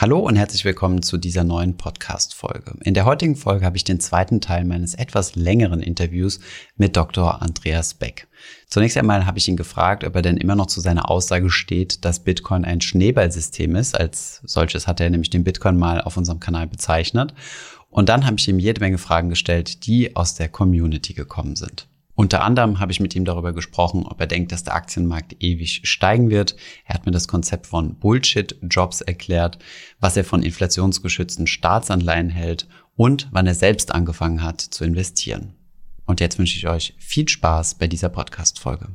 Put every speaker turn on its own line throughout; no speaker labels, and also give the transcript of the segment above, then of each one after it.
Hallo und herzlich willkommen zu dieser neuen Podcast-Folge. In der heutigen Folge habe ich den zweiten Teil meines etwas längeren Interviews mit Dr. Andreas Beck. Zunächst einmal habe ich ihn gefragt, ob er denn immer noch zu seiner Aussage steht, dass Bitcoin ein Schneeballsystem ist. Als solches hat er nämlich den Bitcoin mal auf unserem Kanal bezeichnet. Und dann habe ich ihm jede Menge Fragen gestellt, die aus der Community gekommen sind. Unter anderem habe ich mit ihm darüber gesprochen, ob er denkt, dass der Aktienmarkt ewig steigen wird. Er hat mir das Konzept von Bullshit-Jobs erklärt, was er von inflationsgeschützten Staatsanleihen hält und wann er selbst angefangen hat zu investieren. Und jetzt wünsche ich euch viel Spaß bei dieser Podcast-Folge.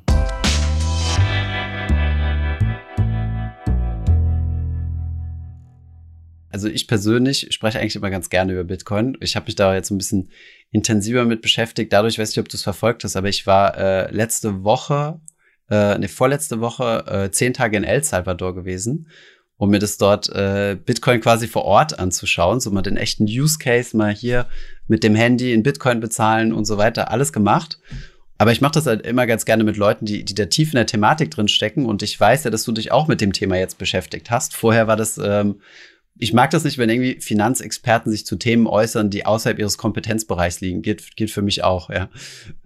Also ich persönlich spreche eigentlich immer ganz gerne über Bitcoin. Ich habe mich da jetzt ein bisschen intensiver mit beschäftigt. Dadurch weiß ich, ob du es verfolgt hast, aber ich war äh, letzte Woche, äh, ne, vorletzte Woche äh, zehn Tage in El Salvador gewesen, um mir das dort äh, Bitcoin quasi vor Ort anzuschauen, so mal den echten Use Case mal hier mit dem Handy in Bitcoin bezahlen und so weiter, alles gemacht. Aber ich mache das halt immer ganz gerne mit Leuten, die, die da tief in der Thematik drin stecken. Und ich weiß ja, dass du dich auch mit dem Thema jetzt beschäftigt hast. Vorher war das ähm, ich mag das nicht, wenn irgendwie Finanzexperten sich zu Themen äußern, die außerhalb ihres Kompetenzbereichs liegen. Geht, geht für mich auch, ja.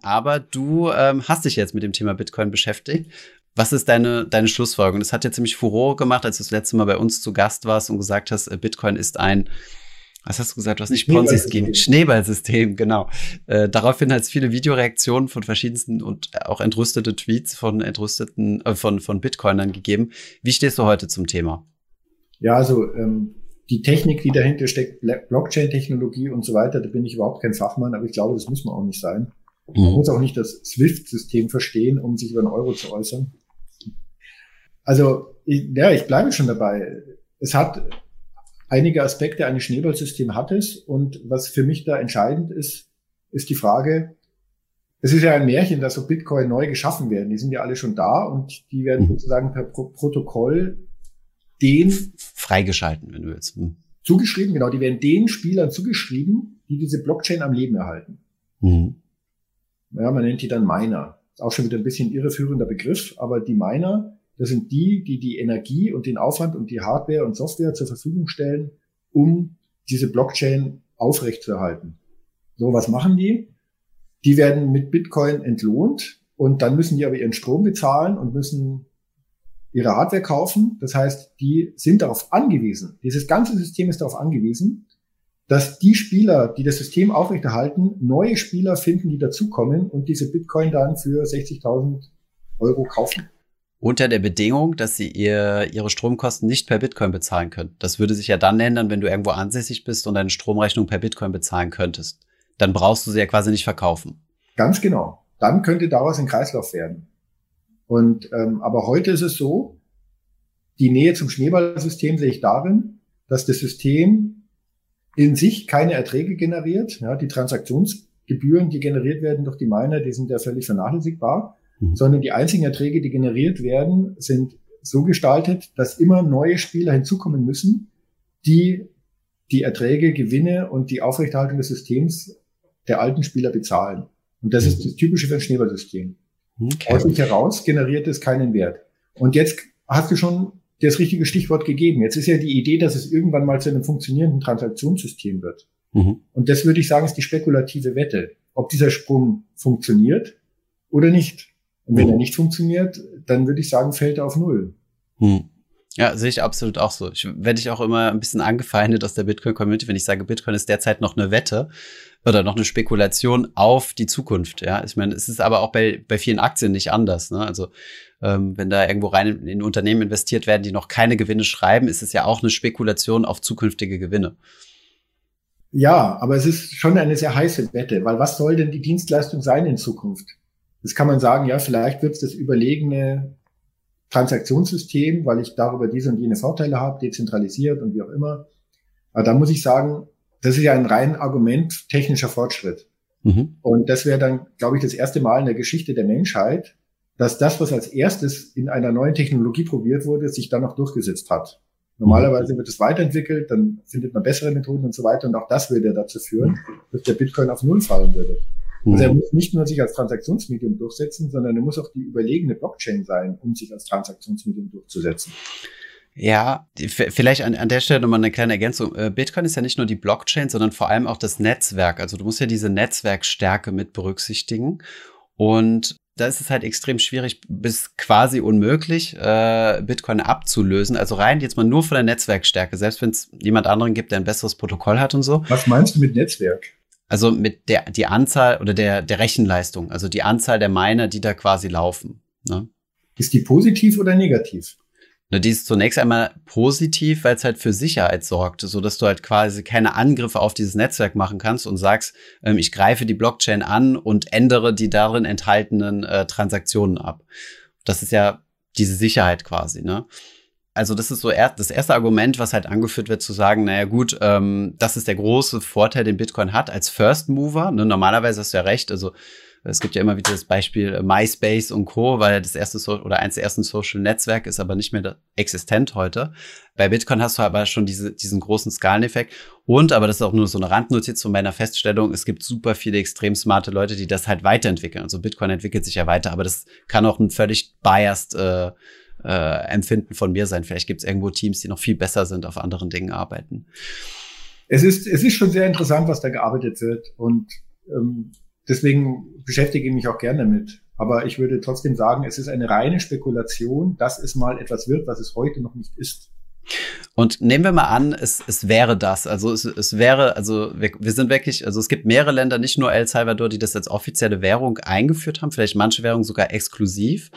Aber du ähm, hast dich jetzt mit dem Thema Bitcoin beschäftigt. Was ist deine, deine Schlussfolgerung? Das hat ja ziemlich Furore gemacht, als du das letzte Mal bei uns zu Gast warst und gesagt hast, äh, Bitcoin ist ein was hast du gesagt? Was nicht Ponzi-Scheme? Schneeballsystem, genau. Äh, daraufhin hat es viele Videoreaktionen von verschiedensten und auch entrüstete Tweets von entrüsteten, äh, von, von Bitcoinern gegeben. Wie stehst du heute zum Thema?
Ja, also ähm, die Technik, die dahinter steckt, Blockchain-Technologie und so weiter, da bin ich überhaupt kein Fachmann, aber ich glaube, das muss man auch nicht sein. Mhm. Man muss auch nicht das SWIFT-System verstehen, um sich über einen Euro zu äußern. Also, ich, ja, ich bleibe schon dabei. Es hat einige Aspekte eines Schneeballsystems hat es und was für mich da entscheidend ist, ist die Frage, es ist ja ein Märchen, dass so Bitcoin neu geschaffen werden. Die sind ja alle schon da und die werden mhm. sozusagen per Pro Protokoll den
freigeschalten, wenn du willst. Hm.
Zugeschrieben, genau, die werden den Spielern zugeschrieben, die diese Blockchain am Leben erhalten. Mhm. Ja, man nennt die dann Miner. Ist auch schon wieder ein bisschen irreführender Begriff, aber die Miner, das sind die, die die Energie und den Aufwand und die Hardware und Software zur Verfügung stellen, um diese Blockchain aufrechtzuerhalten. So, was machen die? Die werden mit Bitcoin entlohnt und dann müssen die aber ihren Strom bezahlen und müssen ihre Hardware kaufen. Das heißt, die sind darauf angewiesen, dieses ganze System ist darauf angewiesen, dass die Spieler, die das System aufrechterhalten, neue Spieler finden, die dazukommen und diese Bitcoin dann für 60.000 Euro kaufen.
Unter der Bedingung, dass sie ihr, ihre Stromkosten nicht per Bitcoin bezahlen können. Das würde sich ja dann ändern, wenn du irgendwo ansässig bist und deine Stromrechnung per Bitcoin bezahlen könntest. Dann brauchst du sie ja quasi nicht verkaufen.
Ganz genau. Dann könnte daraus ein Kreislauf werden. Und ähm, aber heute ist es so, die Nähe zum Schneeballsystem sehe ich darin, dass das System in sich keine Erträge generiert. Ja, die Transaktionsgebühren, die generiert werden durch die Miner, die sind ja völlig vernachlässigbar, mhm. sondern die einzigen Erträge, die generiert werden, sind so gestaltet, dass immer neue Spieler hinzukommen müssen, die die Erträge, Gewinne und die Aufrechterhaltung des Systems der alten Spieler bezahlen. Und das mhm. ist das Typische für ein Schneeballsystem. Okay. Aus sich heraus generiert es keinen Wert. Und jetzt hast du schon das richtige Stichwort gegeben. Jetzt ist ja die Idee, dass es irgendwann mal zu einem funktionierenden Transaktionssystem wird. Mhm. Und das würde ich sagen, ist die spekulative Wette, ob dieser Sprung funktioniert oder nicht. Und wenn mhm. er nicht funktioniert, dann würde ich sagen, fällt er auf Null.
Mhm. Ja, sehe ich absolut auch so. Ich werde ich auch immer ein bisschen angefeindet aus der Bitcoin-Community, wenn ich sage, Bitcoin ist derzeit noch eine Wette oder noch eine Spekulation auf die Zukunft. Ja, ich meine, es ist aber auch bei, bei vielen Aktien nicht anders. Ne? Also ähm, wenn da irgendwo rein in, in Unternehmen investiert werden, die noch keine Gewinne schreiben, ist es ja auch eine Spekulation auf zukünftige Gewinne.
Ja, aber es ist schon eine sehr heiße Wette, weil was soll denn die Dienstleistung sein in Zukunft? Das kann man sagen, ja, vielleicht wird es das überlegene Transaktionssystem, weil ich darüber diese und jene Vorteile habe, dezentralisiert und wie auch immer. Aber da muss ich sagen, das ist ja ein rein Argument technischer Fortschritt. Mhm. Und das wäre dann, glaube ich, das erste Mal in der Geschichte der Menschheit, dass das, was als erstes in einer neuen Technologie probiert wurde, sich dann noch durchgesetzt hat. Normalerweise wird es weiterentwickelt, dann findet man bessere Methoden und so weiter. Und auch das würde dazu führen, dass der Bitcoin auf Null fallen würde. Also er mhm. muss nicht nur sich als Transaktionsmedium durchsetzen, sondern er muss auch die überlegene Blockchain sein, um sich als Transaktionsmedium durchzusetzen.
Ja, vielleicht an, an der Stelle nochmal eine kleine Ergänzung. Äh, Bitcoin ist ja nicht nur die Blockchain, sondern vor allem auch das Netzwerk. Also du musst ja diese Netzwerkstärke mit berücksichtigen. Und da ist es halt extrem schwierig bis quasi unmöglich, äh, Bitcoin abzulösen. Also rein jetzt mal nur von der Netzwerkstärke, selbst wenn es jemand anderen gibt, der ein besseres Protokoll hat und so.
Was meinst du mit Netzwerk?
Also mit der die Anzahl oder der der Rechenleistung, also die Anzahl der Miner, die da quasi laufen. Ne?
Ist die positiv oder negativ?
Ne, die ist zunächst einmal positiv, weil es halt für Sicherheit sorgt, so dass du halt quasi keine Angriffe auf dieses Netzwerk machen kannst und sagst, ähm, ich greife die Blockchain an und ändere die darin enthaltenen äh, Transaktionen ab. Das ist ja diese Sicherheit quasi, ne? Also das ist so er das erste Argument, was halt angeführt wird, zu sagen, naja gut, ähm, das ist der große Vorteil, den Bitcoin hat als First Mover. Ne? Normalerweise hast du ja recht, also es gibt ja immer wieder das Beispiel äh, MySpace und Co., weil das erste so oder eins der ersten Social Netzwerke ist aber nicht mehr existent heute. Bei Bitcoin hast du aber schon diese, diesen großen Skaleneffekt. Und, aber das ist auch nur so eine Randnotiz von meiner Feststellung, es gibt super viele extrem smarte Leute, die das halt weiterentwickeln. Also Bitcoin entwickelt sich ja weiter, aber das kann auch ein völlig biased äh, äh, Empfinden von mir sein. Vielleicht gibt es irgendwo Teams, die noch viel besser sind, auf anderen Dingen arbeiten.
Es ist, es ist schon sehr interessant, was da gearbeitet wird. Und ähm, Deswegen beschäftige ich mich auch gerne damit. Aber ich würde trotzdem sagen, es ist eine reine Spekulation, dass es mal etwas wird, was es heute noch nicht ist.
Und nehmen wir mal an, es, es wäre das. Also es, es wäre, also wir, wir sind wirklich, also es gibt mehrere Länder, nicht nur El Salvador, die das als offizielle Währung eingeführt haben, vielleicht manche Währungen sogar exklusiv.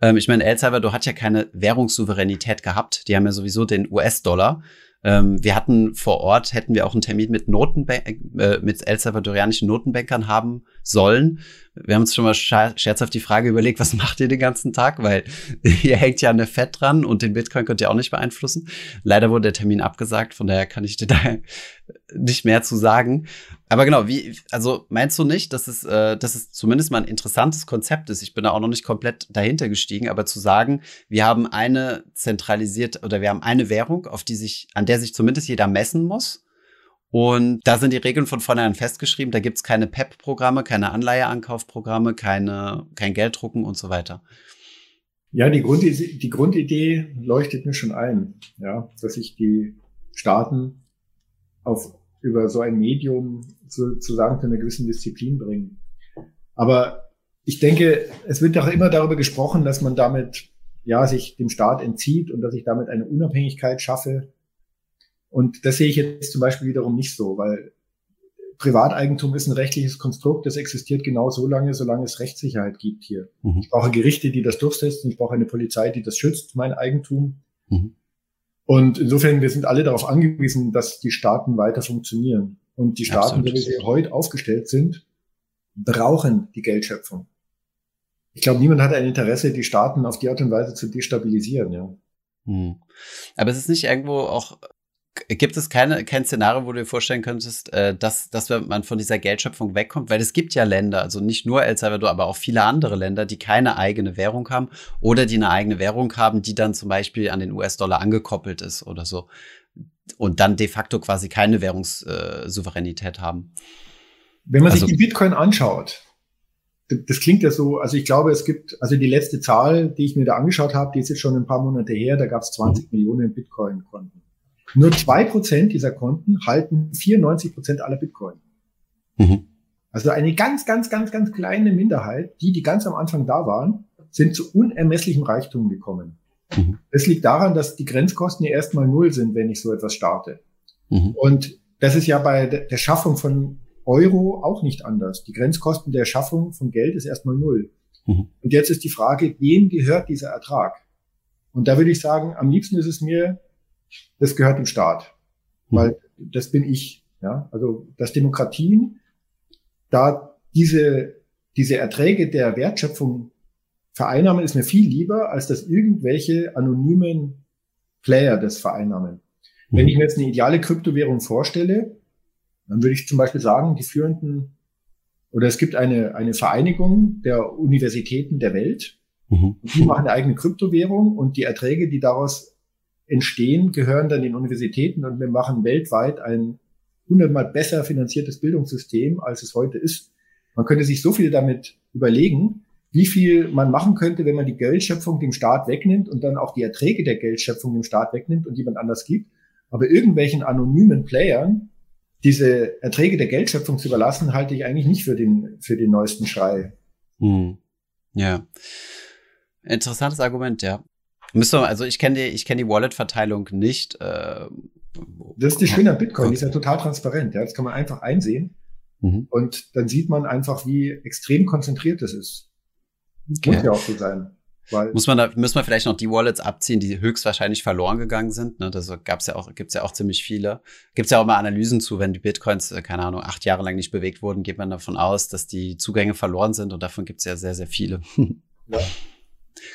Ähm, ich meine, El Salvador hat ja keine Währungssouveränität gehabt. Die haben ja sowieso den US-Dollar. Ähm, wir hatten vor Ort, hätten wir auch einen Termin mit Notenbank, äh, mit El Salvadorianischen Notenbankern haben sollen. Wir haben uns schon mal scherzhaft die Frage überlegt, was macht ihr den ganzen Tag? Weil hier hängt ja eine Fett dran und den Bitcoin könnt ihr auch nicht beeinflussen. Leider wurde der Termin abgesagt, von daher kann ich dir da nicht mehr zu sagen. Aber genau, wie, also meinst du nicht, dass es, äh, dass es zumindest mal ein interessantes Konzept ist? Ich bin da auch noch nicht komplett dahinter gestiegen, aber zu sagen, wir haben eine zentralisiert oder wir haben eine Währung, auf die sich, an der sich zumindest jeder messen muss und da sind die Regeln von vornherein festgeschrieben. Da gibt's keine PEP-Programme, keine Anleiheankaufprogramme, keine, kein Gelddrucken und so weiter.
Ja, die Grundidee, die Grundidee leuchtet mir schon ein, ja, dass sich die Staaten auf, über so ein Medium zu, zu sagen, zu einer gewissen Disziplin bringen. Aber ich denke, es wird doch immer darüber gesprochen, dass man damit, ja, sich dem Staat entzieht und dass ich damit eine Unabhängigkeit schaffe und das sehe ich jetzt zum Beispiel wiederum nicht so, weil Privateigentum ist ein rechtliches Konstrukt, das existiert genau so lange, solange es Rechtssicherheit gibt hier. Mhm. Ich brauche Gerichte, die das durchsetzen, ich brauche eine Polizei, die das schützt, mein Eigentum. Mhm. Und insofern, wir sind alle darauf angewiesen, dass die Staaten weiter funktionieren. Und die Staaten, wie sie heute aufgestellt sind, brauchen die Geldschöpfung. Ich glaube, niemand hat ein Interesse, die Staaten auf die Art und Weise zu destabilisieren, ja.
Hm. Aber es ist nicht irgendwo auch Gibt es keine, kein Szenario, wo du dir vorstellen könntest, äh, dass, dass man von dieser Geldschöpfung wegkommt? Weil es gibt ja Länder, also nicht nur El Salvador, aber auch viele andere Länder, die keine eigene Währung haben oder die eine eigene Währung haben, die dann zum Beispiel an den US-Dollar angekoppelt ist oder so. Und dann de facto quasi keine Währungssouveränität äh, haben.
Wenn man also, sich die Bitcoin anschaut, das klingt ja so, also ich glaube, es gibt, also die letzte Zahl, die ich mir da angeschaut habe, die ist jetzt schon ein paar Monate her, da gab es 20 mhm. Millionen Bitcoin-Konten. Nur zwei Prozent dieser Konten halten 94 Prozent aller Bitcoin. Mhm. Also eine ganz, ganz, ganz, ganz kleine Minderheit, die, die ganz am Anfang da waren, sind zu unermesslichem Reichtum gekommen. Mhm. Das liegt daran, dass die Grenzkosten ja erstmal null sind, wenn ich so etwas starte. Mhm. Und das ist ja bei der Schaffung von Euro auch nicht anders. Die Grenzkosten der Schaffung von Geld ist erstmal null. Mhm. Und jetzt ist die Frage, wem gehört dieser Ertrag? Und da würde ich sagen, am liebsten ist es mir, das gehört dem Staat, mhm. weil das bin ich. Ja, also dass Demokratien da diese diese Erträge der Wertschöpfung vereinnahmen, ist mir viel lieber, als dass irgendwelche anonymen Player das vereinnahmen. Mhm. Wenn ich mir jetzt eine ideale Kryptowährung vorstelle, dann würde ich zum Beispiel sagen, die führenden oder es gibt eine, eine Vereinigung der Universitäten der Welt. Mhm. Die machen eine eigene Kryptowährung und die Erträge, die daraus entstehen, gehören dann den Universitäten und wir machen weltweit ein hundertmal besser finanziertes Bildungssystem, als es heute ist. Man könnte sich so viel damit überlegen, wie viel man machen könnte, wenn man die Geldschöpfung dem Staat wegnimmt und dann auch die Erträge der Geldschöpfung dem Staat wegnimmt und jemand anders gibt. Aber irgendwelchen anonymen Playern diese Erträge der Geldschöpfung zu überlassen, halte ich eigentlich nicht für den, für den neuesten Schrei.
Hm. Ja. Interessantes Argument, ja. Müssen wir, also ich kenne die, ich kenne die Wallet-Verteilung nicht. Äh,
das ist die Schöne an Bitcoin, die ist ja total transparent. Ja, das kann man einfach einsehen. Mhm. Und dann sieht man einfach, wie extrem konzentriert das ist. Okay. Muss ja auch so sein.
Weil muss man da, muss man vielleicht noch die Wallets abziehen, die höchstwahrscheinlich verloren gegangen sind. Ne? Das gab's ja auch, gibt's ja auch ziemlich viele. Gibt's ja auch mal Analysen zu, wenn die Bitcoins, äh, keine Ahnung, acht Jahre lang nicht bewegt wurden, geht man davon aus, dass die Zugänge verloren sind und davon gibt's ja sehr, sehr viele. ja.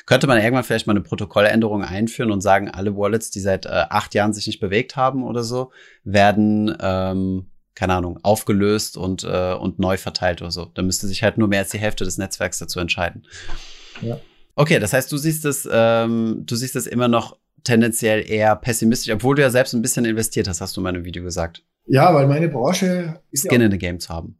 Könnte man irgendwann vielleicht mal eine Protokolländerung einführen und sagen, alle Wallets, die seit äh, acht Jahren sich nicht bewegt haben oder so, werden ähm, keine Ahnung, aufgelöst und, äh, und neu verteilt oder so. Da müsste sich halt nur mehr als die Hälfte des Netzwerks dazu entscheiden. Ja. Okay, das heißt, du siehst es, ähm, du siehst es immer noch tendenziell eher pessimistisch, obwohl du ja selbst ein bisschen investiert hast, hast du in meinem Video gesagt.
Ja, weil meine Branche
ist Skin ja in the Game zu haben.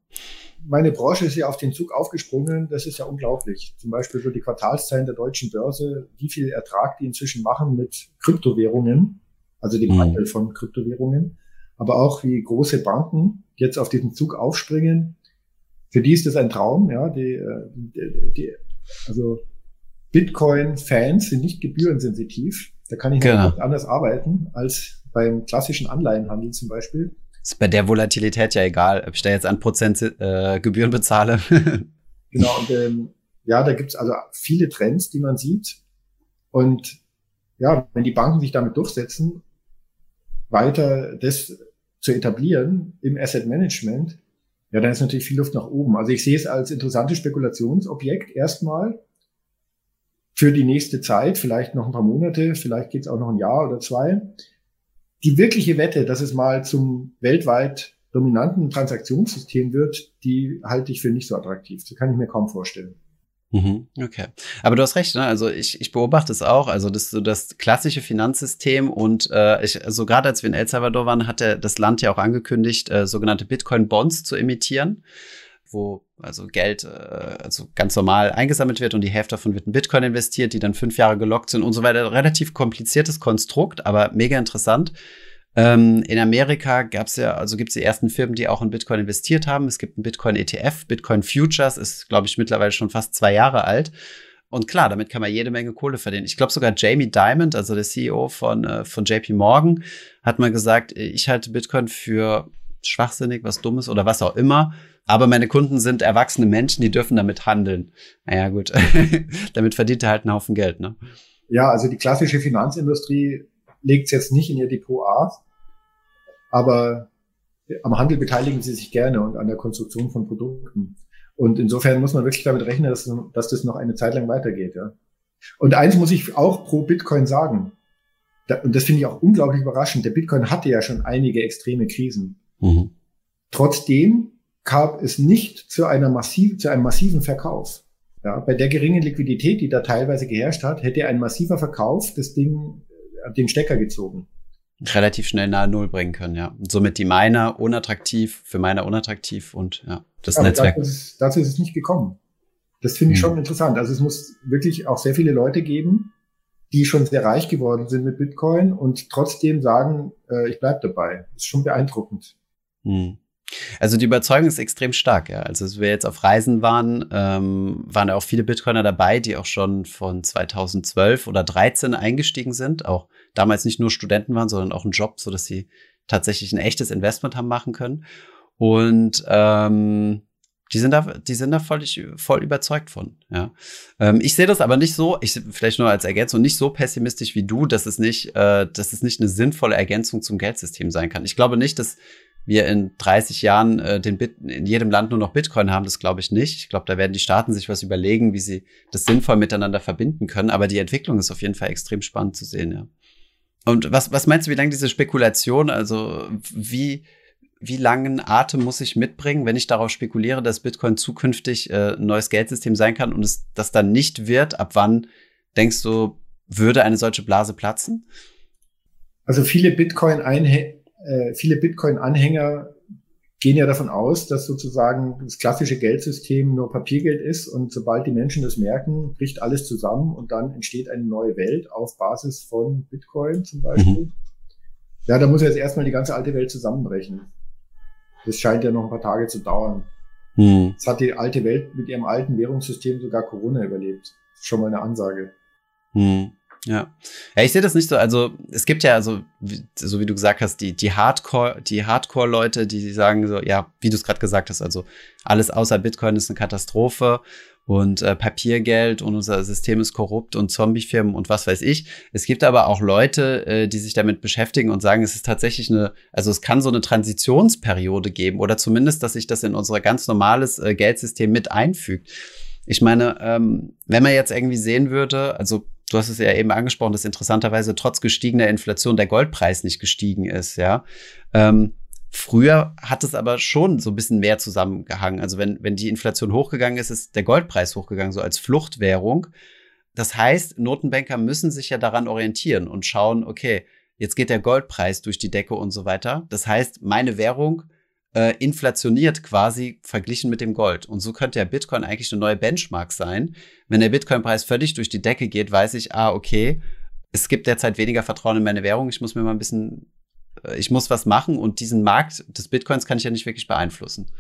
Meine Branche ist ja auf den Zug aufgesprungen, das ist ja unglaublich. Zum Beispiel so die Quartalszahlen der deutschen Börse, wie viel Ertrag die inzwischen machen mit Kryptowährungen, also dem mhm. Handel von Kryptowährungen aber auch wie große Banken jetzt auf diesen Zug aufspringen. Für die ist das ein Traum, ja, die, äh, die, die also Bitcoin-Fans sind nicht gebührensensitiv. Da kann ich genau. anders arbeiten als beim klassischen Anleihenhandel zum Beispiel.
Ist bei der Volatilität ja egal, ob ich da jetzt an Prozent äh, Gebühren bezahle.
genau, und ähm, ja, da gibt's also viele Trends, die man sieht. Und ja, wenn die Banken sich damit durchsetzen, weiter das zu etablieren im Asset Management, ja, dann ist natürlich viel Luft nach oben. Also ich sehe es als interessantes Spekulationsobjekt erstmal für die nächste Zeit, vielleicht noch ein paar Monate, vielleicht geht es auch noch ein Jahr oder zwei. Die wirkliche Wette, dass es mal zum weltweit dominanten Transaktionssystem wird, die halte ich für nicht so attraktiv. Das kann ich mir kaum vorstellen.
Mhm, okay. Aber du hast recht, ne? Also ich, ich beobachte es auch. Also das so das klassische Finanzsystem und äh, ich, also gerade als wir in El Salvador waren, hat der, das Land ja auch angekündigt, äh, sogenannte Bitcoin-Bonds zu emittieren, wo also Geld äh, also ganz normal eingesammelt wird und die Hälfte davon wird in Bitcoin investiert, die dann fünf Jahre gelockt sind und so weiter. Relativ kompliziertes Konstrukt, aber mega interessant. Ähm, in Amerika gab es ja, also gibt es die ersten Firmen, die auch in Bitcoin investiert haben. Es gibt einen Bitcoin-ETF, Bitcoin Futures ist, glaube ich, mittlerweile schon fast zwei Jahre alt. Und klar, damit kann man jede Menge Kohle verdienen. Ich glaube sogar Jamie Dimon, also der CEO von, äh, von JP Morgan, hat mal gesagt, ich halte Bitcoin für schwachsinnig, was Dummes oder was auch immer. Aber meine Kunden sind erwachsene Menschen, die dürfen damit handeln. Naja, gut. damit verdient er halt einen Haufen Geld, ne?
Ja, also die klassische Finanzindustrie legt es jetzt nicht in ihr Depot auf, aber am Handel beteiligen sie sich gerne und an der Konstruktion von Produkten. Und insofern muss man wirklich damit rechnen, dass, dass das noch eine Zeit lang weitergeht. Ja. Und eins muss ich auch pro Bitcoin sagen. Da, und das finde ich auch unglaublich überraschend. Der Bitcoin hatte ja schon einige extreme Krisen. Mhm. Trotzdem kam es nicht zu, einer massiv, zu einem massiven Verkauf. Ja, bei der geringen Liquidität, die da teilweise geherrscht hat, hätte ein massiver Verkauf das Ding, äh, den Stecker gezogen
relativ schnell nahe Null bringen können, ja. Und somit die Miner unattraktiv, für Miner unattraktiv und ja, das ja, Netzwerk.
Dazu ist, dazu ist es nicht gekommen. Das finde ich mhm. schon interessant. Also es muss wirklich auch sehr viele Leute geben, die schon sehr reich geworden sind mit Bitcoin und trotzdem sagen, äh, ich bleib dabei. Das ist schon beeindruckend.
Mhm. Also die Überzeugung ist extrem stark, ja. Also als wir jetzt auf Reisen waren, ähm, waren auch viele Bitcoiner dabei, die auch schon von 2012 oder 13 eingestiegen sind, auch damals nicht nur Studenten waren, sondern auch einen Job, so dass sie tatsächlich ein echtes Investment haben machen können. Und ähm, die sind da, die sind da voll, voll überzeugt von. Ja, ähm, ich sehe das aber nicht so. Ich vielleicht nur als Ergänzung nicht so pessimistisch wie du, dass es nicht, äh, dass es nicht eine sinnvolle Ergänzung zum Geldsystem sein kann. Ich glaube nicht, dass wir in 30 Jahren äh, den Bit in jedem Land nur noch Bitcoin haben, das glaube ich nicht. Ich glaube, da werden die Staaten sich was überlegen, wie sie das sinnvoll miteinander verbinden können. Aber die Entwicklung ist auf jeden Fall extrem spannend zu sehen, ja. Und was, was meinst du, wie lange diese Spekulation, also wie, wie langen Atem muss ich mitbringen, wenn ich darauf spekuliere, dass Bitcoin zukünftig äh, ein neues Geldsystem sein kann und es das dann nicht wird? Ab wann denkst du, würde eine solche Blase platzen?
Also viele Bitcoin-Anhänger äh, viele Bitcoin-Anhänger gehen ja davon aus, dass sozusagen das klassische Geldsystem nur Papiergeld ist und sobald die Menschen das merken, bricht alles zusammen und dann entsteht eine neue Welt auf Basis von Bitcoin zum Beispiel. Mhm. Ja, da muss jetzt erstmal die ganze alte Welt zusammenbrechen. Das scheint ja noch ein paar Tage zu dauern. Mhm. Jetzt hat die alte Welt mit ihrem alten Währungssystem sogar Corona überlebt. Schon mal eine Ansage.
Mhm. Ja. Ja, ich sehe das nicht so. Also, es gibt ja, also, wie, so wie du gesagt hast, die, die Hardcore, die Hardcore-Leute, die sagen so, ja, wie du es gerade gesagt hast, also alles außer Bitcoin ist eine Katastrophe und äh, Papiergeld und unser System ist korrupt und Zombiefirmen und was weiß ich. Es gibt aber auch Leute, äh, die sich damit beschäftigen und sagen, es ist tatsächlich eine, also es kann so eine Transitionsperiode geben oder zumindest, dass sich das in unser ganz normales äh, Geldsystem mit einfügt. Ich meine, ähm, wenn man jetzt irgendwie sehen würde, also du hast es ja eben angesprochen, dass interessanterweise trotz gestiegener Inflation der Goldpreis nicht gestiegen ist, ja. Ähm, früher hat es aber schon so ein bisschen mehr zusammengehangen. Also wenn, wenn die Inflation hochgegangen ist, ist der Goldpreis hochgegangen, so als Fluchtwährung. Das heißt, Notenbanker müssen sich ja daran orientieren und schauen, okay, jetzt geht der Goldpreis durch die Decke und so weiter. Das heißt, meine Währung äh, inflationiert quasi verglichen mit dem Gold. Und so könnte der Bitcoin eigentlich eine neue Benchmark sein. Wenn der Bitcoin-Preis völlig durch die Decke geht, weiß ich, ah, okay, es gibt derzeit weniger Vertrauen in meine Währung. Ich muss mir mal ein bisschen, äh, ich muss was machen und diesen Markt des Bitcoins kann ich ja nicht wirklich beeinflussen.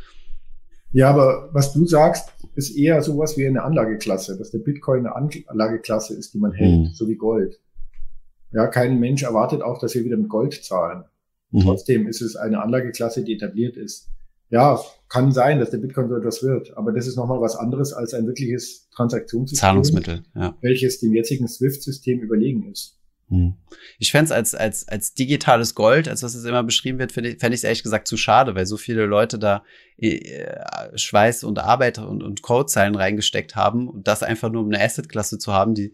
Ja, aber was du sagst, ist eher sowas wie eine Anlageklasse, dass der Bitcoin eine Anlageklasse ist, die man hält, mhm. so wie Gold. Ja, kein Mensch erwartet auch, dass wir wieder mit Gold zahlen. Mhm. Trotzdem ist es eine Anlageklasse, die etabliert ist. Ja, kann sein, dass der Bitcoin so etwas wird, aber das ist nochmal was anderes als ein wirkliches Transaktionssystem.
Zahlungsmittel, ja.
Welches dem jetzigen SWIFT-System überlegen ist.
Mhm. Ich fände es als, als, als digitales Gold, als was es immer beschrieben wird, fände ich es ehrlich gesagt zu schade, weil so viele Leute da äh, Schweiß und Arbeit und, und Codezeilen reingesteckt haben und das einfach nur um eine Assetklasse zu haben, die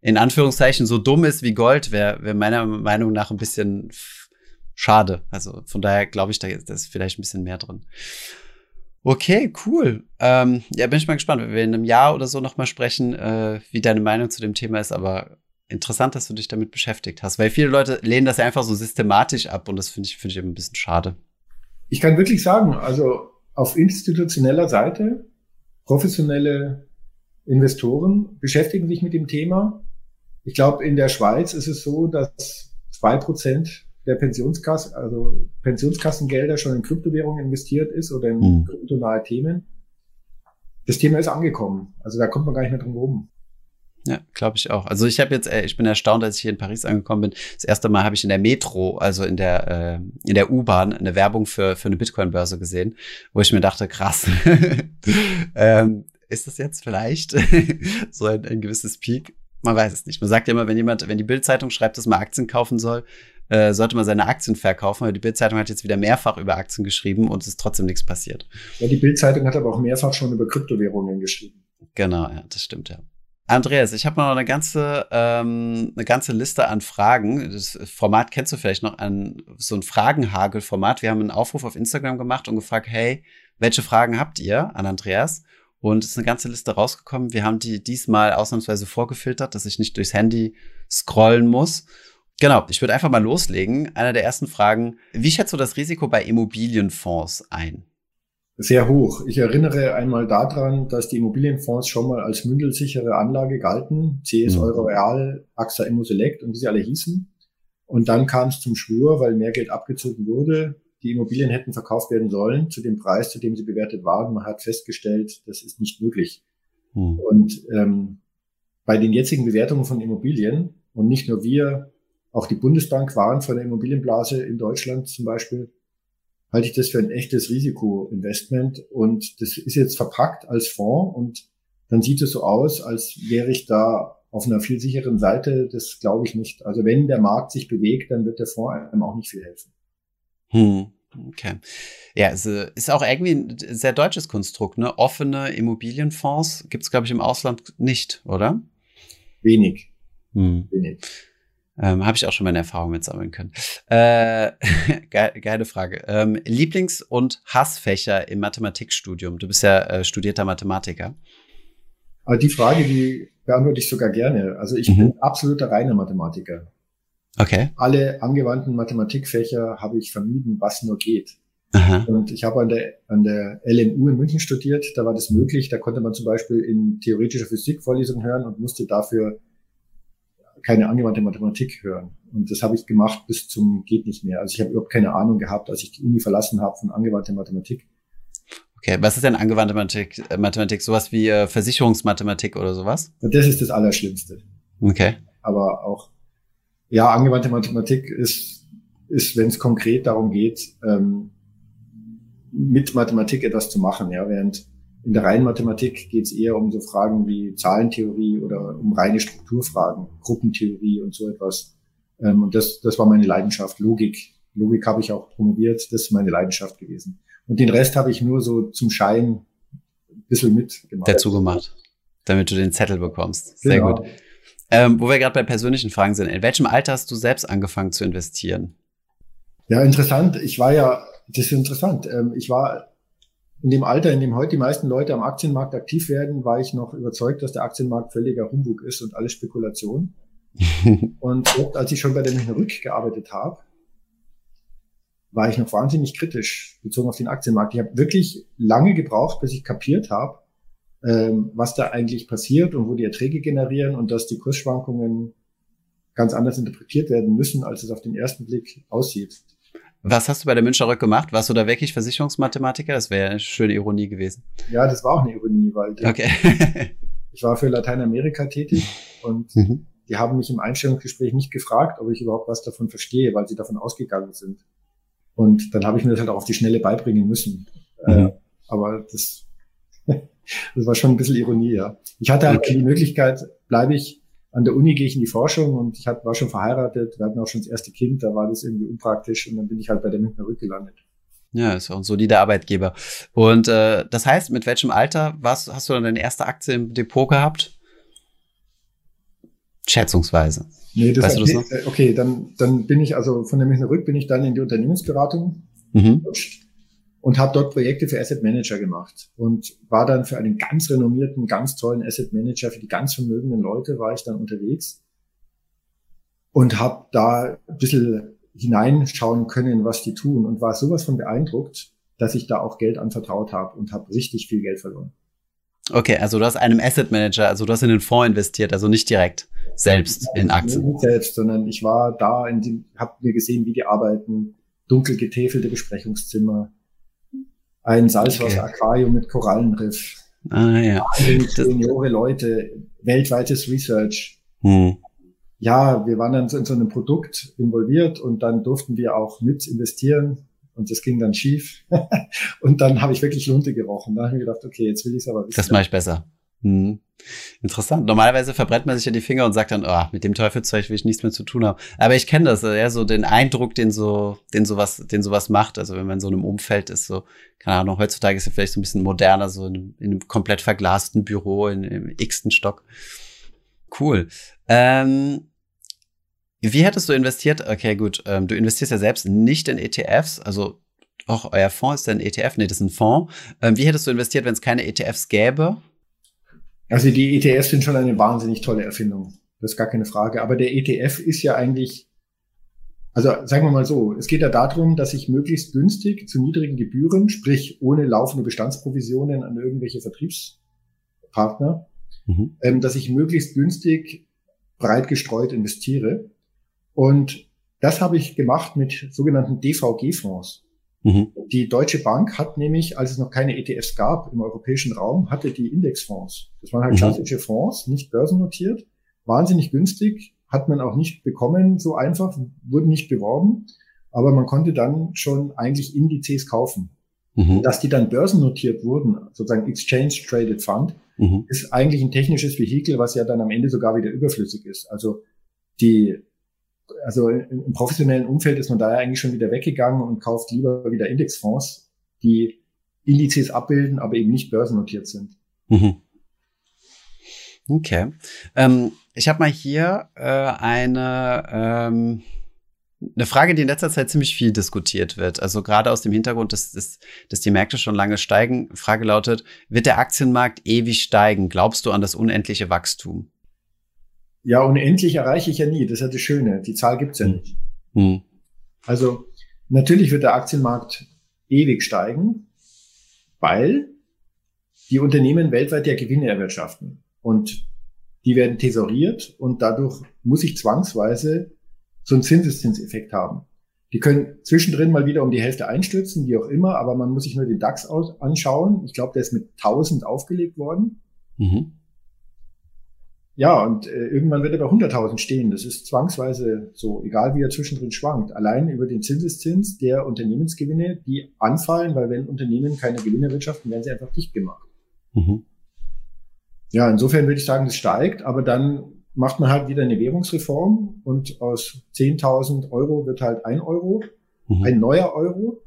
in Anführungszeichen so dumm ist wie Gold, wäre wär meiner Meinung nach ein bisschen schade. Also von daher glaube ich, da ist, vielleicht ein bisschen mehr drin. Okay, cool. Ähm, ja, bin ich mal gespannt, wenn wir in einem Jahr oder so nochmal sprechen, äh, wie deine Meinung zu dem Thema ist. Aber interessant, dass du dich damit beschäftigt hast, weil viele Leute lehnen das ja einfach so systematisch ab und das finde ich, finde ich eben ein bisschen schade.
Ich kann wirklich sagen, also auf institutioneller Seite, professionelle Investoren beschäftigen sich mit dem Thema. Ich glaube, in der Schweiz ist es so, dass zwei Prozent der Pensionskasse, also Pensionskassengelder schon in Kryptowährungen investiert ist oder in mhm. kryptonahe Themen. Das Thema ist angekommen. Also da kommt man gar nicht mehr drum herum.
Ja, glaube ich auch. Also ich habe jetzt, äh, ich bin erstaunt, als ich hier in Paris angekommen bin. Das erste Mal habe ich in der Metro, also in der äh, in der U-Bahn, eine Werbung für für eine Bitcoin-Börse gesehen, wo ich mir dachte, krass, ähm, ist das jetzt vielleicht so ein, ein gewisses Peak? Man weiß es nicht. Man sagt ja immer, wenn jemand, wenn die Bildzeitung schreibt, dass man Aktien kaufen soll, äh, sollte man seine Aktien verkaufen, weil die Bildzeitung hat jetzt wieder mehrfach über Aktien geschrieben und es ist trotzdem nichts passiert.
Ja, die Bildzeitung hat aber auch mehrfach schon über Kryptowährungen geschrieben.
Genau, ja, das stimmt, ja. Andreas, ich habe noch eine ganze, ähm, eine ganze Liste an Fragen. Das Format kennst du vielleicht noch an so ein Fragenhagel-Format. Wir haben einen Aufruf auf Instagram gemacht und gefragt, hey, welche Fragen habt ihr an Andreas? Und es ist eine ganze Liste rausgekommen. Wir haben die diesmal ausnahmsweise vorgefiltert, dass ich nicht durchs Handy scrollen muss. Genau, ich würde einfach mal loslegen. Einer der ersten Fragen. Wie schätzt du das Risiko bei Immobilienfonds ein?
Sehr hoch. Ich erinnere einmal daran, dass die Immobilienfonds schon mal als mündelsichere Anlage galten. CS mhm. Euro Real, AXA Immo Select und wie sie alle hießen. Und dann kam es zum Schwur, weil mehr Geld abgezogen wurde die Immobilien hätten verkauft werden sollen zu dem Preis, zu dem sie bewertet waren. Man hat festgestellt, das ist nicht möglich. Hm. Und ähm, bei den jetzigen Bewertungen von Immobilien und nicht nur wir, auch die Bundesbank waren von der Immobilienblase in Deutschland zum Beispiel, halte ich das für ein echtes Risikoinvestment. Und das ist jetzt verpackt als Fonds und dann sieht es so aus, als wäre ich da auf einer viel sicheren Seite. Das glaube ich nicht. Also wenn der Markt sich bewegt, dann wird der Fonds einem auch nicht viel helfen.
Hm. Okay. Ja, es äh, ist auch irgendwie ein sehr deutsches Konstrukt, ne? Offene Immobilienfonds gibt es, glaube ich, im Ausland nicht, oder?
Wenig. Hm.
Wenig. Ähm, Habe ich auch schon meine Erfahrung mit sammeln können. Äh, ge geile Frage. Ähm, Lieblings- und Hassfächer im Mathematikstudium. Du bist ja äh, studierter Mathematiker.
Aber die Frage, die beantworte ich sogar gerne. Also ich mhm. bin absoluter reiner Mathematiker.
Okay.
Alle angewandten Mathematikfächer habe ich vermieden, was nur geht. Aha. Und ich habe an der, an der LMU in München studiert, da war das möglich. Da konnte man zum Beispiel in theoretischer Physik Vorlesungen hören und musste dafür keine angewandte Mathematik hören. Und das habe ich gemacht bis zum geht nicht mehr. Also ich habe überhaupt keine Ahnung gehabt, als ich die Uni verlassen habe von angewandter Mathematik.
Okay, was ist denn angewandte Mathematik? Äh, Mathematik sowas wie äh, Versicherungsmathematik oder sowas?
Das ist das Allerschlimmste.
Okay.
Aber auch, ja, angewandte Mathematik ist, ist wenn es konkret darum geht, ähm, mit Mathematik etwas zu machen, ja, während in der reinen Mathematik geht es eher um so Fragen wie Zahlentheorie oder um reine Strukturfragen, Gruppentheorie und so etwas. Ähm, und das, das war meine Leidenschaft, Logik. Logik habe ich auch promoviert, das ist meine Leidenschaft gewesen. Und den Rest habe ich nur so zum Schein ein bisschen mitgemacht.
Dazu gemacht, damit du den Zettel bekommst. Sehr genau. gut. Ähm, wo wir gerade bei persönlichen Fragen sind, in welchem Alter hast du selbst angefangen zu investieren?
Ja, interessant. Ich war ja das ist interessant. Ähm, ich war in dem Alter, in dem heute die meisten Leute am Aktienmarkt aktiv werden, war ich noch überzeugt, dass der Aktienmarkt völliger Humbug ist und alles Spekulation. und als ich schon bei der Münchner Rück gearbeitet habe, war ich noch wahnsinnig kritisch bezogen auf den Aktienmarkt. Ich habe wirklich lange gebraucht, bis ich kapiert habe, ähm, was da eigentlich passiert und wo die Erträge generieren und dass die Kursschwankungen ganz anders interpretiert werden müssen, als es auf den ersten Blick aussieht.
Was hast du bei der Münchner Rück gemacht? Warst du da wirklich Versicherungsmathematiker? Das wäre eine schöne Ironie gewesen.
Ja, das war auch eine Ironie, weil
okay.
ich war für Lateinamerika tätig und mhm. die haben mich im Einstellungsgespräch nicht gefragt, ob ich überhaupt was davon verstehe, weil sie davon ausgegangen sind. Und dann habe ich mir das halt auch auf die Schnelle beibringen müssen. Mhm. Äh, aber das, das war schon ein bisschen Ironie, ja. Ich hatte halt okay. die Möglichkeit, bleibe ich an der Uni gehe ich in die Forschung und ich war schon verheiratet, wir hatten auch schon das erste Kind, da war das irgendwie unpraktisch und dann bin ich halt bei der Münchner Rück gelandet.
Ja, ist auch ein solider Arbeitgeber. Und äh, das heißt, mit welchem Alter was, hast du dann deine erste Aktie im Depot gehabt? Schätzungsweise.
Nee, das weißt du das noch? Äh, okay, dann, dann bin ich also von der Münchner Rück bin ich dann in die Unternehmensberatung mhm und habe dort Projekte für Asset Manager gemacht und war dann für einen ganz renommierten, ganz tollen Asset Manager für die ganz vermögenden Leute war ich dann unterwegs und habe da ein bisschen hineinschauen können, was die tun und war sowas von beeindruckt, dass ich da auch Geld anvertraut habe und habe richtig viel Geld verloren.
Okay, also du hast einem Asset Manager, also du hast in den Fonds investiert, also nicht direkt selbst ja, in Aktien.
Nicht selbst, sondern ich war da, habe mir gesehen, wie die arbeiten, dunkel getäfelte Besprechungszimmer, ein Salzwasser-Aquarium okay. mit Korallenriff.
Ah, ja.
Seniore Leute, weltweites Research. Hm. Ja, wir waren dann in so einem Produkt involviert und dann durften wir auch mit investieren und das ging dann schief. und dann habe ich wirklich Lunte gerochen. Da habe ich mir gedacht, okay, jetzt will ich es aber
wissen. Das mache ich besser. Hm. Interessant. Normalerweise verbrennt man sich ja die Finger und sagt dann, oh, mit dem Teufelszeug will ich nichts mehr zu tun haben. Aber ich kenne das, ja, so den Eindruck, den so, den sowas, den sowas macht. Also wenn man in so einem Umfeld ist, so, keine Ahnung, heutzutage ist es vielleicht so ein bisschen moderner, so in einem, in einem komplett verglasten Büro in, im x-ten Stock. Cool. Ähm, wie hättest du investiert? Okay, gut. Ähm, du investierst ja selbst nicht in ETFs, also auch euer Fonds ist ja ein ETF, nee, das ist ein Fonds. Ähm, wie hättest du investiert, wenn es keine ETFs gäbe?
Also die ETFs sind schon eine wahnsinnig tolle Erfindung. Das ist gar keine Frage. Aber der ETF ist ja eigentlich, also sagen wir mal so, es geht ja darum, dass ich möglichst günstig zu niedrigen Gebühren, sprich ohne laufende Bestandsprovisionen an irgendwelche Vertriebspartner, mhm. ähm, dass ich möglichst günstig breit gestreut investiere. Und das habe ich gemacht mit sogenannten DVG-Fonds. Mhm. Die Deutsche Bank hat nämlich, als es noch keine ETFs gab im europäischen Raum, hatte die Indexfonds. Das waren halt mhm. klassische Fonds, nicht börsennotiert, wahnsinnig günstig, hat man auch nicht bekommen, so einfach, wurden nicht beworben, aber man konnte dann schon eigentlich Indizes kaufen. Mhm. Dass die dann börsennotiert wurden, sozusagen Exchange Traded Fund, mhm. ist eigentlich ein technisches Vehikel, was ja dann am Ende sogar wieder überflüssig ist. Also die also im professionellen Umfeld ist man da ja eigentlich schon wieder weggegangen und kauft lieber wieder Indexfonds, die Indizes abbilden, aber eben nicht börsennotiert sind. Mhm.
Okay. Ähm, ich habe mal hier äh, eine, ähm, eine Frage, die in letzter Zeit ziemlich viel diskutiert wird. Also gerade aus dem Hintergrund, dass, dass, dass die Märkte schon lange steigen. Frage lautet, wird der Aktienmarkt ewig steigen? Glaubst du an das unendliche Wachstum?
Ja, unendlich erreiche ich ja nie. Das ist ja das Schöne. Die Zahl gibt's ja nicht. Mhm. Also natürlich wird der Aktienmarkt ewig steigen, weil die Unternehmen weltweit ja Gewinne erwirtschaften. Und die werden tesoriert und dadurch muss ich zwangsweise so einen Zinseszinseffekt haben. Die können zwischendrin mal wieder um die Hälfte einstürzen, wie auch immer, aber man muss sich nur den DAX anschauen. Ich glaube, der ist mit 1000 aufgelegt worden. Mhm. Ja, und äh, irgendwann wird er bei 100.000 stehen. Das ist zwangsweise so, egal wie er zwischendrin schwankt. Allein über den Zinseszins der Unternehmensgewinne, die anfallen, weil wenn Unternehmen keine Gewinne wirtschaften, werden sie einfach dicht gemacht. Mhm. Ja, insofern würde ich sagen, es steigt, aber dann macht man halt wieder eine Währungsreform und aus 10.000 Euro wird halt ein Euro, mhm. ein neuer Euro.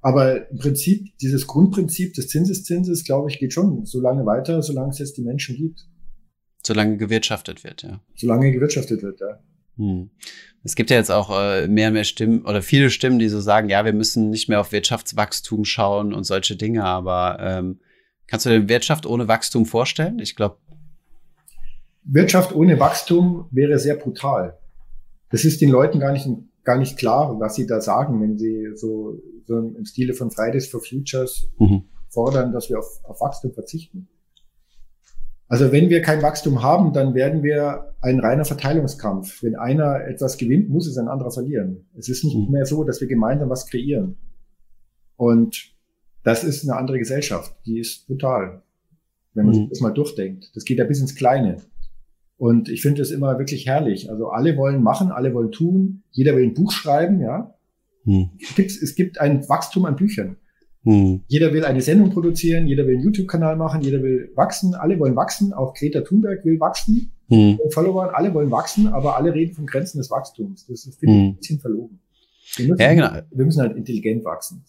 Aber im Prinzip, dieses Grundprinzip des Zinseszinses, glaube ich, geht schon so lange weiter, solange es jetzt die Menschen gibt.
Solange gewirtschaftet wird, ja.
Solange gewirtschaftet wird, ja.
Hm. Es gibt ja jetzt auch äh, mehr und mehr Stimmen oder viele Stimmen, die so sagen, ja, wir müssen nicht mehr auf Wirtschaftswachstum schauen und solche Dinge, aber ähm, kannst du dir Wirtschaft ohne Wachstum vorstellen? Ich glaube.
Wirtschaft ohne Wachstum wäre sehr brutal. Das ist den Leuten gar nicht, gar nicht klar, was sie da sagen, wenn sie so, so im Stile von Fridays for Futures mhm. fordern, dass wir auf, auf Wachstum verzichten. Also wenn wir kein Wachstum haben, dann werden wir ein reiner Verteilungskampf. Wenn einer etwas gewinnt, muss es ein anderer verlieren. Es ist nicht mhm. mehr so, dass wir gemeinsam was kreieren. Und das ist eine andere Gesellschaft. Die ist brutal. Wenn man mhm. sich das mal durchdenkt. Das geht ja bis ins Kleine. Und ich finde es immer wirklich herrlich. Also alle wollen machen, alle wollen tun. Jeder will ein Buch schreiben, ja. Mhm. Es, gibt, es gibt ein Wachstum an Büchern. Hm. Jeder will eine Sendung produzieren, jeder will einen YouTube-Kanal machen, jeder will wachsen, alle wollen wachsen, auch Greta Thunberg will wachsen, hm. Followern, alle wollen wachsen, aber alle reden von Grenzen des Wachstums. Das ist, finde ich, hm. ein bisschen verlogen. Wir müssen, ja, genau. wir müssen halt intelligent wachsen.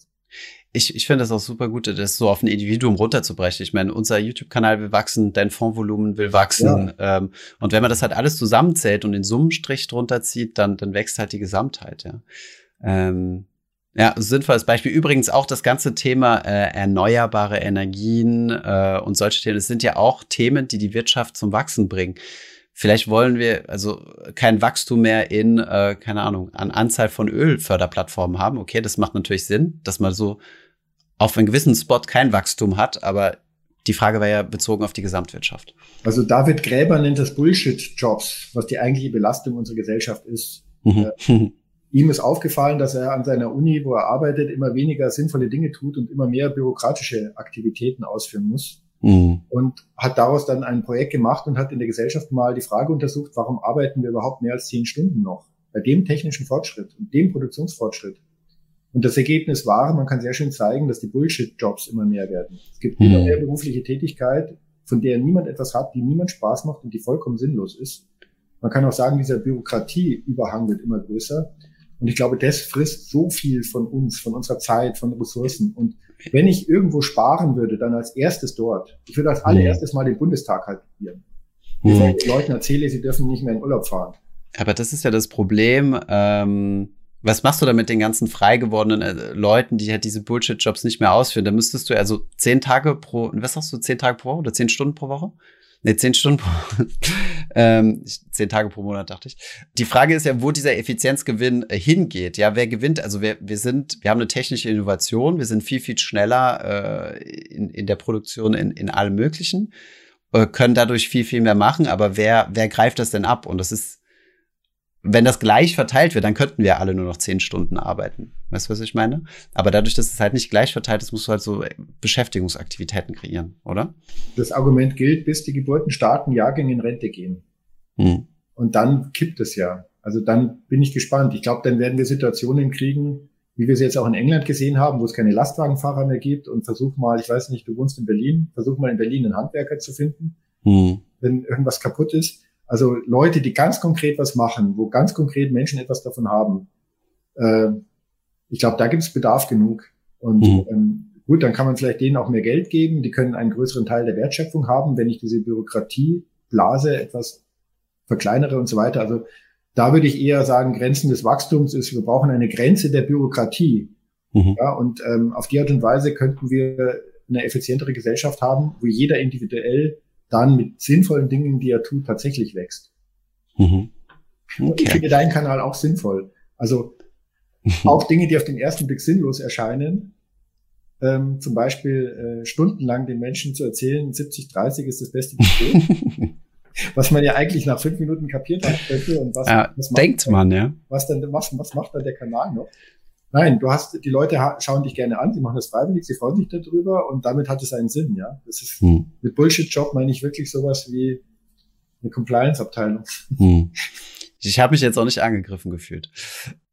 Ich, ich finde das auch super gut, das so auf ein Individuum runterzubrechen. Ich meine, unser YouTube-Kanal will wachsen, dein Fondsvolumen will wachsen. Ja. Ähm, und wenn man das halt alles zusammenzählt und den Summenstrich drunter zieht, dann, dann wächst halt die Gesamtheit, ja. Ähm, ja, sinnvolles Beispiel. Übrigens auch das ganze Thema äh, erneuerbare Energien äh, und solche Themen. Das sind ja auch Themen, die die Wirtschaft zum Wachsen bringen. Vielleicht wollen wir also kein Wachstum mehr in, äh, keine Ahnung, an Anzahl von Ölförderplattformen haben. Okay, das macht natürlich Sinn, dass man so auf einen gewissen Spot kein Wachstum hat, aber die Frage war ja bezogen auf die Gesamtwirtschaft.
Also David Gräber nennt das Bullshit-Jobs, was die eigentliche Belastung unserer Gesellschaft ist. Mhm. Ihm ist aufgefallen, dass er an seiner Uni, wo er arbeitet, immer weniger sinnvolle Dinge tut und immer mehr bürokratische Aktivitäten ausführen muss. Mhm. Und hat daraus dann ein Projekt gemacht und hat in der Gesellschaft mal die Frage untersucht, warum arbeiten wir überhaupt mehr als zehn Stunden noch? Bei dem technischen Fortschritt und dem Produktionsfortschritt. Und das Ergebnis war, man kann sehr schön zeigen, dass die Bullshit-Jobs immer mehr werden. Es gibt mhm. immer mehr berufliche Tätigkeit, von der niemand etwas hat, die niemand Spaß macht und die vollkommen sinnlos ist. Man kann auch sagen, dieser Bürokratieüberhang wird immer größer. Und ich glaube, das frisst so viel von uns, von unserer Zeit, von Ressourcen. Und wenn ich irgendwo sparen würde, dann als erstes dort. Ich würde als mhm. allererstes mal den Bundestag halbieren. Bevor mhm. ich den Leuten erzähle, sie dürfen nicht mehr in Urlaub fahren.
Aber das ist ja das Problem. Ähm, was machst du da mit den ganzen frei gewordenen äh, Leuten, die halt diese Bullshit-Jobs nicht mehr ausführen? Da müsstest du also zehn Tage pro, was sagst du, zehn Tage pro Woche oder zehn Stunden pro Woche? Ne, zehn Stunden pro, ähm, zehn Tage pro Monat, dachte ich. Die Frage ist ja, wo dieser Effizienzgewinn äh, hingeht. Ja, wer gewinnt? Also wir, wir sind, wir haben eine technische Innovation, wir sind viel, viel schneller äh, in, in der Produktion in, in allem Möglichen, äh, können dadurch viel, viel mehr machen, aber wer, wer greift das denn ab? Und das ist wenn das gleich verteilt wird, dann könnten wir alle nur noch zehn Stunden arbeiten. Weißt du, was ich meine? Aber dadurch, dass es halt nicht gleich verteilt ist, musst du halt so Beschäftigungsaktivitäten kreieren, oder?
Das Argument gilt, bis die Geburten starten, Jahrgänge in Rente gehen. Hm. Und dann kippt es ja. Also dann bin ich gespannt. Ich glaube, dann werden wir Situationen kriegen, wie wir sie jetzt auch in England gesehen haben, wo es keine Lastwagenfahrer mehr gibt und versuch mal, ich weiß nicht, du wohnst in Berlin, versuch mal in Berlin einen Handwerker zu finden, hm. wenn irgendwas kaputt ist also Leute, die ganz konkret was machen, wo ganz konkret Menschen etwas davon haben. Äh, ich glaube, da gibt es Bedarf genug. Und mhm. ähm, gut, dann kann man vielleicht denen auch mehr Geld geben. Die können einen größeren Teil der Wertschöpfung haben, wenn ich diese Bürokratieblase etwas verkleinere und so weiter. Also da würde ich eher sagen, Grenzen des Wachstums ist, wir brauchen eine Grenze der Bürokratie. Mhm. Ja, und ähm, auf die Art und Weise könnten wir eine effizientere Gesellschaft haben, wo jeder individuell dann mit sinnvollen Dingen, die er tut, tatsächlich wächst. Mhm. Okay. Ich finde deinen Kanal auch sinnvoll. Also auch Dinge, die auf den ersten Blick sinnlos erscheinen, ähm, zum Beispiel äh, stundenlang den Menschen zu erzählen, 70-30 ist das beste Gebot. was man ja eigentlich nach fünf Minuten kapiert hat und was,
ja,
was
denkt man, ja.
Was dann, was, was macht dann der Kanal noch? Nein, du hast, die Leute schauen dich gerne an, die machen das freiwillig, sie freuen sich darüber und damit hat es einen Sinn, ja. Das ist, hm. mit Bullshit-Job meine ich wirklich sowas wie eine Compliance-Abteilung. Hm.
Ich habe mich jetzt auch nicht angegriffen gefühlt.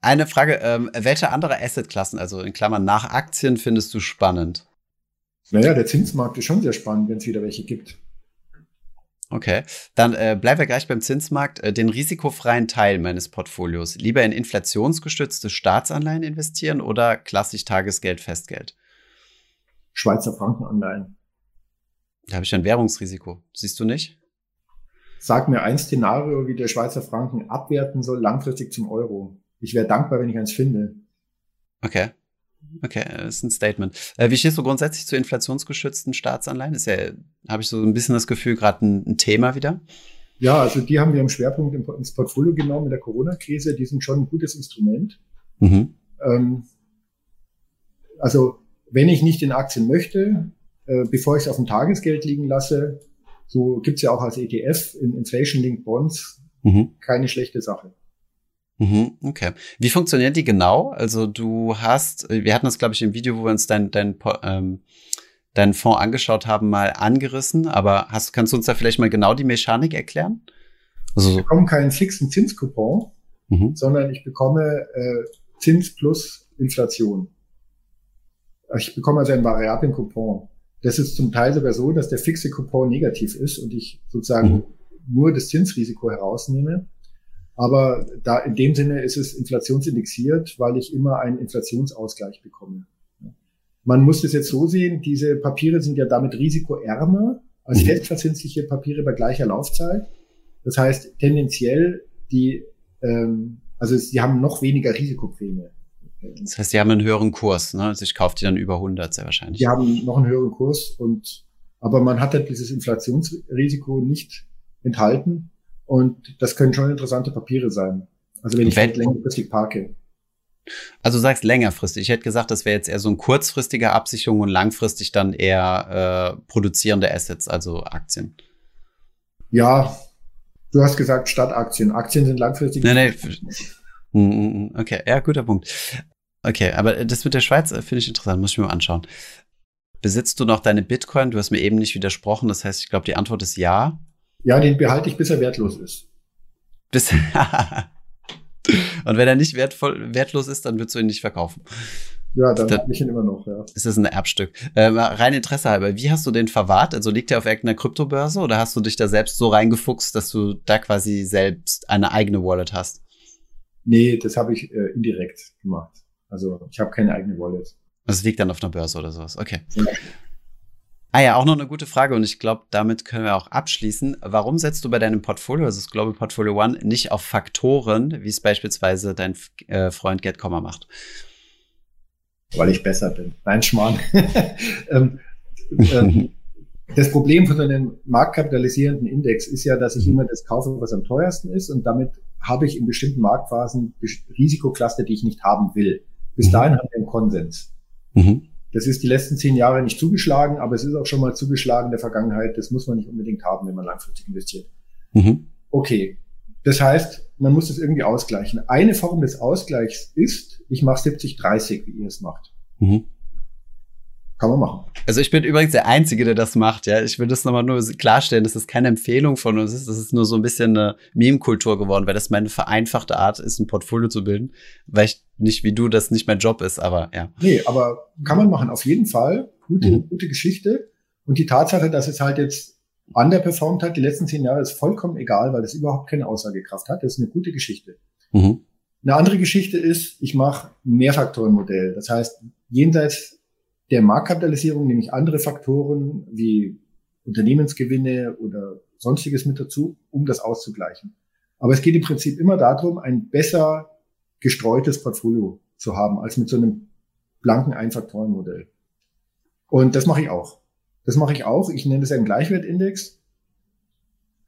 Eine Frage, ähm, welche andere Assetklassen, also in Klammern nach Aktien, findest du spannend?
Naja, der Zinsmarkt ist schon sehr spannend, wenn es wieder welche gibt.
Okay, dann äh, bleiben wir gleich beim Zinsmarkt. Äh, den risikofreien Teil meines Portfolios lieber in inflationsgestützte Staatsanleihen investieren oder klassisch Tagesgeld, Festgeld?
Schweizer Frankenanleihen.
Da habe ich ein Währungsrisiko. Siehst du nicht?
Sag mir ein Szenario, wie der Schweizer Franken abwerten soll, langfristig zum Euro. Ich wäre dankbar, wenn ich eins finde.
Okay. Okay, das ist ein Statement. Äh, wie stehst du grundsätzlich zu inflationsgeschützten Staatsanleihen? Ist ja, habe ich so ein bisschen das Gefühl, gerade ein, ein, Thema wieder.
Ja, also die haben wir im Schwerpunkt ins Portfolio genommen in der Corona-Krise. Die sind schon ein gutes Instrument. Mhm. Ähm, also wenn ich nicht in Aktien möchte, äh, bevor ich es auf dem Tagesgeld liegen lasse, so gibt's ja auch als ETF in Inflation-Linked Bonds mhm. keine schlechte Sache.
Mhm, okay. Wie funktioniert die genau? Also du hast, wir hatten das, glaube ich, im Video, wo wir uns dein, dein, ähm, deinen Fonds angeschaut haben, mal angerissen, aber hast, kannst du uns da vielleicht mal genau die Mechanik erklären?
Also, ich bekomme keinen fixen Zinscoupon, mhm. sondern ich bekomme äh, Zins plus Inflation. Ich bekomme also einen variablen Coupon. Das ist zum Teil sogar so, dass der fixe Coupon negativ ist und ich sozusagen mhm. nur das Zinsrisiko herausnehme. Aber da in dem Sinne ist es inflationsindexiert, weil ich immer einen Inflationsausgleich bekomme. Man muss das jetzt so sehen, diese Papiere sind ja damit risikoärmer als mhm. festverzinsliche Papiere bei gleicher Laufzeit. Das heißt, tendenziell die, ähm, also sie haben noch weniger Risikoprämie.
Das heißt, die haben einen höheren Kurs, ne? Also ich kaufe die dann über 100 sehr wahrscheinlich.
Die haben noch einen höheren Kurs und, aber man hat halt dieses Inflationsrisiko nicht enthalten. Und das können schon interessante Papiere sein. Also wenn ich halt längerfristig parke.
Also du sagst längerfristig. Ich hätte gesagt, das wäre jetzt eher so eine kurzfristige Absicherung und langfristig dann eher äh, produzierende Assets, also Aktien.
Ja, du hast gesagt Stadtaktien. Aktien sind langfristig. Nee, nee.
Hm, hm, hm. Okay, ja, guter Punkt. Okay, aber das mit der Schweiz äh, finde ich interessant, muss ich mir mal anschauen. Besitzt du noch deine Bitcoin? Du hast mir eben nicht widersprochen, das heißt, ich glaube, die Antwort ist ja.
Ja, den behalte ich, bis er wertlos ist.
Bis Und wenn er nicht wertvoll, wertlos ist, dann würdest du ihn nicht verkaufen.
Ja, dann habe ich ihn immer noch, ja.
Ist das ein Erbstück? Ähm, rein Interesse halber, wie hast du den verwahrt? Also liegt er auf irgendeiner Kryptobörse oder hast du dich da selbst so reingefuchst, dass du da quasi selbst eine eigene Wallet hast?
Nee, das habe ich äh, indirekt gemacht. Also ich habe keine eigene Wallet.
Es liegt dann auf einer Börse oder sowas. Okay. Ja. Ah ja, auch noch eine gute Frage und ich glaube, damit können wir auch abschließen. Warum setzt du bei deinem Portfolio, also das Global Portfolio One, nicht auf Faktoren, wie es beispielsweise dein äh, Freund Gerd Kommer macht?
Weil ich besser bin. Nein, Schmarrn. ähm, ähm, das Problem von so einem marktkapitalisierenden Index ist ja, dass ich immer das kaufe, was am teuersten ist und damit habe ich in bestimmten Marktphasen Risikocluster, die ich nicht haben will. Bis mhm. dahin haben wir einen Konsens. Mhm. Das ist die letzten zehn Jahre nicht zugeschlagen, aber es ist auch schon mal zugeschlagen in der Vergangenheit. Das muss man nicht unbedingt haben, wenn man langfristig investiert. Mhm. Okay. Das heißt, man muss das irgendwie ausgleichen. Eine Form des Ausgleichs ist, ich mache 70-30, wie ihr es macht. Mhm. Kann man machen.
Also ich bin übrigens der Einzige, der das macht, ja. Ich will das nochmal nur klarstellen, das ist keine Empfehlung von uns, das ist nur so ein bisschen eine Meme-Kultur geworden, weil das meine vereinfachte Art ist, ein Portfolio zu bilden, weil ich nicht wie du das nicht mein Job ist, aber ja.
Nee, aber kann man machen, auf jeden Fall. Gute, mhm. gute Geschichte. Und die Tatsache, dass es halt jetzt underperformed hat, die letzten zehn Jahre, ist vollkommen egal, weil das überhaupt keine Aussagekraft hat. Das ist eine gute Geschichte. Mhm. Eine andere Geschichte ist, ich mache ein Mehrfaktorenmodell. Das heißt, jenseits der Marktkapitalisierung nehme ich andere Faktoren wie Unternehmensgewinne oder sonstiges mit dazu, um das auszugleichen. Aber es geht im Prinzip immer darum, ein besser gestreutes Portfolio zu haben, als mit so einem blanken Einfaktorenmodell. Und das mache ich auch. Das mache ich auch. Ich nenne das einen Gleichwertindex.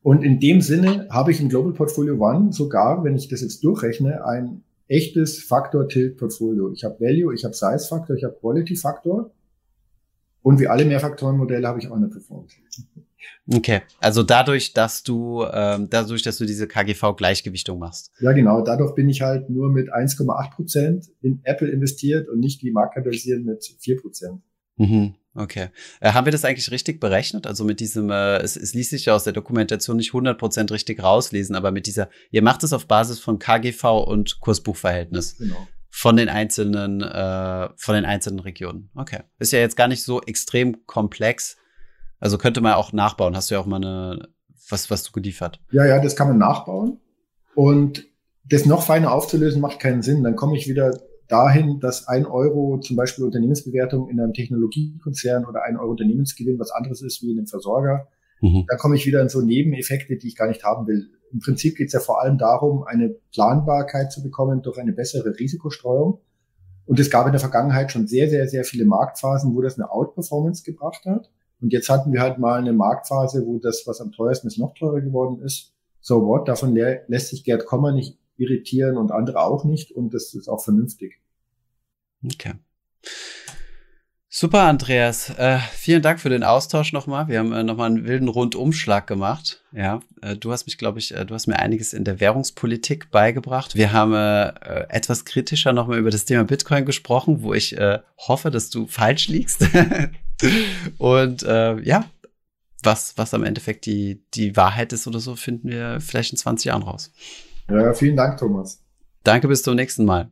Und in dem Sinne habe ich im Global Portfolio One sogar, wenn ich das jetzt durchrechne, ein echtes Faktor-Tilt-Portfolio. Ich habe Value, ich habe Size-Faktor, ich habe Quality-Faktor. Und wie alle Mehrfaktorenmodelle habe ich auch eine Performance.
Okay, also dadurch, dass du ähm, dadurch, dass du diese KGV-Gleichgewichtung machst.
Ja, genau. Dadurch bin ich halt nur mit 1,8 Prozent in Apple investiert und nicht wie Marktkapitalisieren mit 4 Prozent.
Mhm. Okay. Äh, haben wir das eigentlich richtig berechnet? Also mit diesem, äh, es, es ließ sich ja aus der Dokumentation nicht 100% richtig rauslesen, aber mit dieser, ihr macht es auf Basis von KGV und Kursbuchverhältnis. Genau. Von den einzelnen, äh, von den einzelnen Regionen. Okay. Ist ja jetzt gar nicht so extrem komplex. Also könnte man auch nachbauen. Hast du ja auch mal eine, was, was du geliefert?
Ja, ja, das kann man nachbauen. Und das noch feiner aufzulösen macht keinen Sinn. Dann komme ich wieder dahin, dass ein Euro zum Beispiel Unternehmensbewertung in einem Technologiekonzern oder ein Euro Unternehmensgewinn was anderes ist wie in einem Versorger. Mhm. Da komme ich wieder in so Nebeneffekte, die ich gar nicht haben will. Im Prinzip geht es ja vor allem darum, eine Planbarkeit zu bekommen durch eine bessere Risikostreuung. Und es gab in der Vergangenheit schon sehr, sehr, sehr viele Marktphasen, wo das eine Outperformance gebracht hat. Und jetzt hatten wir halt mal eine Marktphase, wo das, was am teuersten ist, noch teurer geworden ist. So what? Davon lässt sich Gerd Kommer nicht irritieren und andere auch nicht. Und das ist auch vernünftig.
Okay. Super, Andreas. Äh, vielen Dank für den Austausch nochmal. Wir haben äh, nochmal einen wilden Rundumschlag gemacht. Ja, äh, du hast mich, glaube ich, äh, du hast mir einiges in der Währungspolitik beigebracht. Wir haben äh, etwas kritischer nochmal über das Thema Bitcoin gesprochen, wo ich äh, hoffe, dass du falsch liegst. Und äh, ja, was, was am Endeffekt die, die Wahrheit ist oder so, finden wir vielleicht in 20 Jahren raus.
Ja, vielen Dank, Thomas.
Danke, bis zum nächsten Mal.